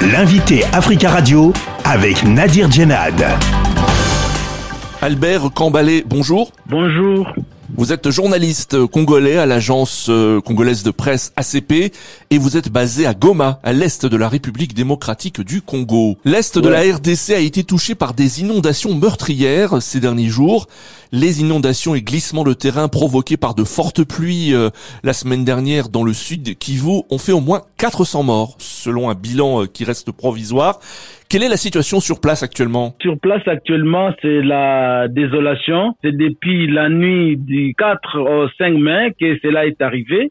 L'invité Africa Radio avec Nadir Djenad. Albert Cambalé, bonjour. Bonjour. Vous êtes journaliste congolais à l'agence euh, congolaise de presse ACP et vous êtes basé à Goma, à l'est de la République démocratique du Congo. L'est de la RDC a été touché par des inondations meurtrières ces derniers jours. Les inondations et glissements de terrain provoqués par de fortes pluies euh, la semaine dernière dans le sud Kivu ont fait au moins 400 morts, selon un bilan euh, qui reste provisoire. Quelle est la situation sur place actuellement? Sur place actuellement, c'est la désolation. C'est depuis la nuit du 4 au 5 mai que cela est arrivé.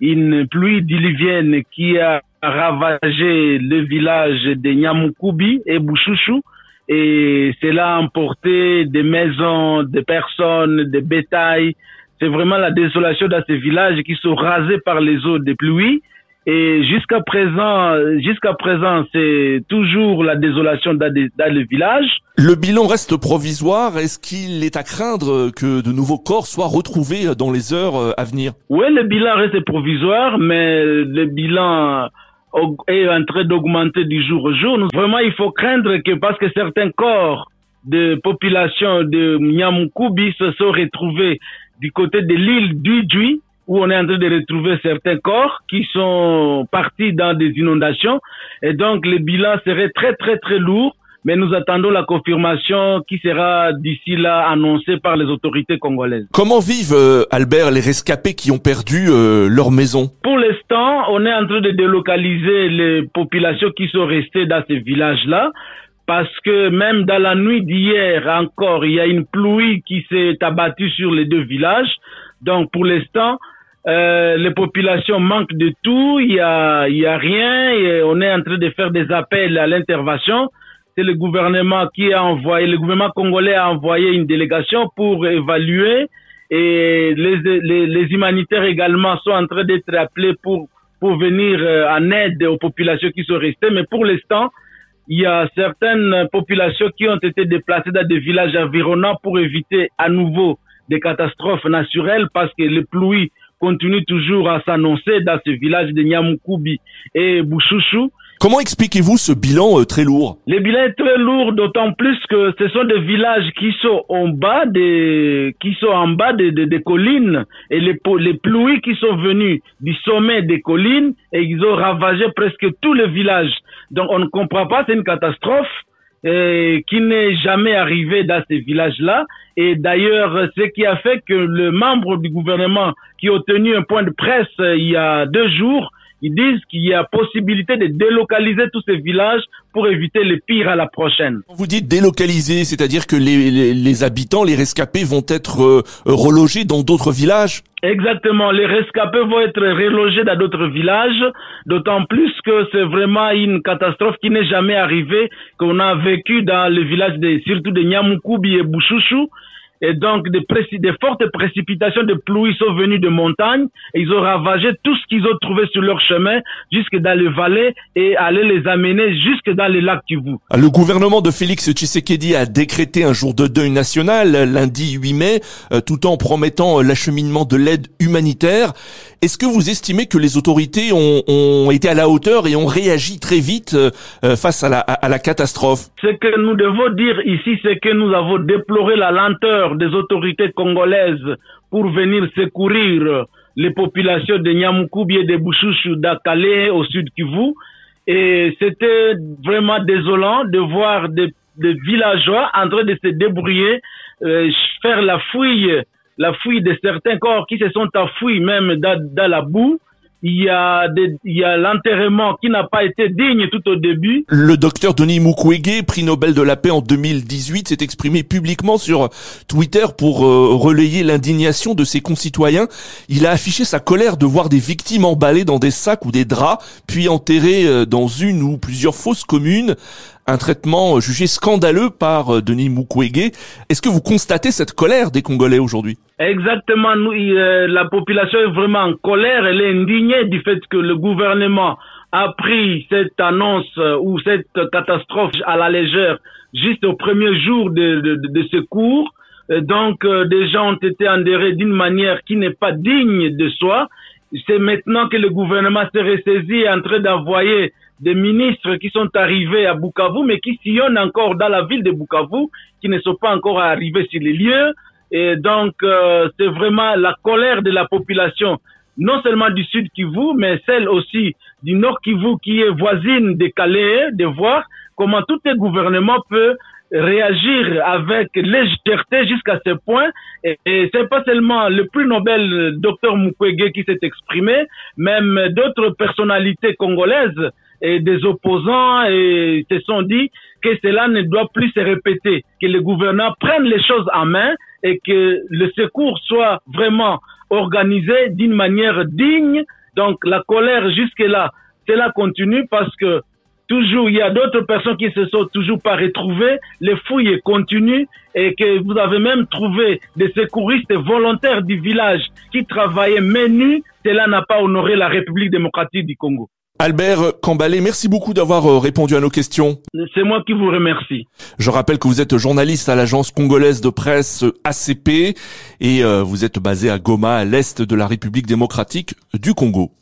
Une pluie diluvienne qui a ravagé le village de Nyamukubi et Bouchouchou et cela a emporté des maisons, des personnes, des bétails. C'est vraiment la désolation dans ces villages qui sont rasés par les eaux de pluie. Et jusqu'à présent, jusqu'à présent, c'est toujours la désolation dans, le village. Le bilan reste provisoire. Est-ce qu'il est à craindre que de nouveaux corps soient retrouvés dans les heures à venir? Oui, le bilan reste provisoire, mais le bilan est en train d'augmenter du jour au jour. Vraiment, il faut craindre que parce que certains corps de population de Nyamukubi se sont retrouvés du côté de l'île d'Udjui, où on est en train de retrouver certains corps qui sont partis dans des inondations. Et donc, le bilan serait très, très, très lourd. Mais nous attendons la confirmation qui sera d'ici là annoncée par les autorités congolaises. Comment vivent, euh, Albert, les rescapés qui ont perdu euh, leur maison? Pour l'instant, on est en train de délocaliser les populations qui sont restées dans ces villages-là parce que même dans la nuit d'hier encore, il y a une pluie qui s'est abattue sur les deux villages. Donc pour l'instant, euh, les populations manquent de tout, il y a, rien, on est en train de faire des appels à l'intervention. C'est le gouvernement qui a envoyé, le gouvernement congolais a envoyé une délégation pour évaluer et les, les, les humanitaires également sont en train d'être appelés pour, pour venir euh, en aide aux populations qui sont restées. Mais pour l'instant, il y a certaines populations qui ont été déplacées dans des villages environnants pour éviter à nouveau des catastrophes naturelles parce que les pluies continue toujours à s'annoncer dans ce village de Nyamukubi et Bouchouchou. Comment expliquez-vous ce bilan euh, très lourd? Le bilan est très lourd, d'autant plus que ce sont des villages qui sont en bas des, qui sont en bas des, des, collines et les, les pluies qui sont venues du sommet des collines et ils ont ravagé presque tous les villages. Donc on ne comprend pas, c'est une catastrophe et qui n'est jamais arrivé dans ces villages-là. Et d'ailleurs, ce qui a fait que le membre du gouvernement qui a tenu un point de presse euh, il y a deux jours, ils disent qu'il y a possibilité de délocaliser tous ces villages pour éviter le pire à la prochaine. Vous dites délocaliser, c'est-à-dire que les, les, habitants, les rescapés vont être euh, relogés dans d'autres villages? Exactement, les rescapés vont être relogés dans d'autres villages, d'autant plus que c'est vraiment une catastrophe qui n'est jamais arrivée, qu'on a vécu dans le village de, surtout de Nyamukubi et Bouchouchou, et donc des, des, fortes précipitations de pluie sont venues de montagne et ils ont ravagé tout ce qu'ils ont trouvé sur leur chemin jusque dans les vallées et allaient les amener jusque dans les lacs Kivu. Le gouvernement de Félix Tshisekedi a décrété un jour de deuil national lundi 8 mai euh, tout en promettant l'acheminement de l'aide humanitaire. Est-ce que vous estimez que les autorités ont, ont, été à la hauteur et ont réagi très vite euh, face à la, à la catastrophe? Ce que nous devons dire ici, c'est que nous avons déploré la lenteur des autorités congolaises pour venir secourir les populations de Nyamukubi et de Bouchouchou d'Akale au sud Kivu. Et c'était vraiment désolant de voir des, villageois en train de se débrouiller, euh, faire la fouille, la fouille de certains corps qui se sont enfouis même dans la boue il y a l'enterrement qui n'a pas été digne tout au début. Le docteur Denis Mukwege, prix Nobel de la paix en 2018, s'est exprimé publiquement sur Twitter pour euh, relayer l'indignation de ses concitoyens. Il a affiché sa colère de voir des victimes emballées dans des sacs ou des draps, puis enterrées euh, dans une ou plusieurs fosses communes un traitement jugé scandaleux par euh, Denis Mukwege. Est-ce que vous constatez cette colère des Congolais aujourd'hui? Exactement, nous, euh, la population est vraiment en colère, elle est indignée du fait que le gouvernement a pris cette annonce euh, ou cette catastrophe à la légère juste au premier jour de, de, de secours. Donc, des gens ont été endérés d'une manière qui n'est pas digne de soi c'est maintenant que le gouvernement s'est ressaisi et en train d'envoyer des ministres qui sont arrivés à Bukavu, mais qui sillonnent encore dans la ville de Bukavu, qui ne sont pas encore arrivés sur les lieux. Et donc, euh, c'est vraiment la colère de la population, non seulement du sud Kivu, mais celle aussi du nord Kivu, qui est voisine de Calais, de voir comment tout le gouvernement peut réagir avec légèreté jusqu'à ce point. Et, et c'est pas seulement le plus Nobel, docteur Mukwege, qui s'est exprimé, même d'autres personnalités congolaises et des opposants et se sont dit que cela ne doit plus se répéter, que le gouvernement prenne les choses en main et que le secours soit vraiment organisé d'une manière digne. Donc la colère jusque-là, cela continue parce que toujours, il y a d'autres personnes qui se sont toujours pas retrouvées, les fouilles continuent et que vous avez même trouvé des secouristes volontaires du village qui travaillaient menus, cela n'a pas honoré la République démocratique du Congo. Albert Cambalé, merci beaucoup d'avoir euh, répondu à nos questions. C'est moi qui vous remercie. Je rappelle que vous êtes journaliste à l'agence congolaise de presse ACP et euh, vous êtes basé à Goma, à l'est de la République démocratique du Congo.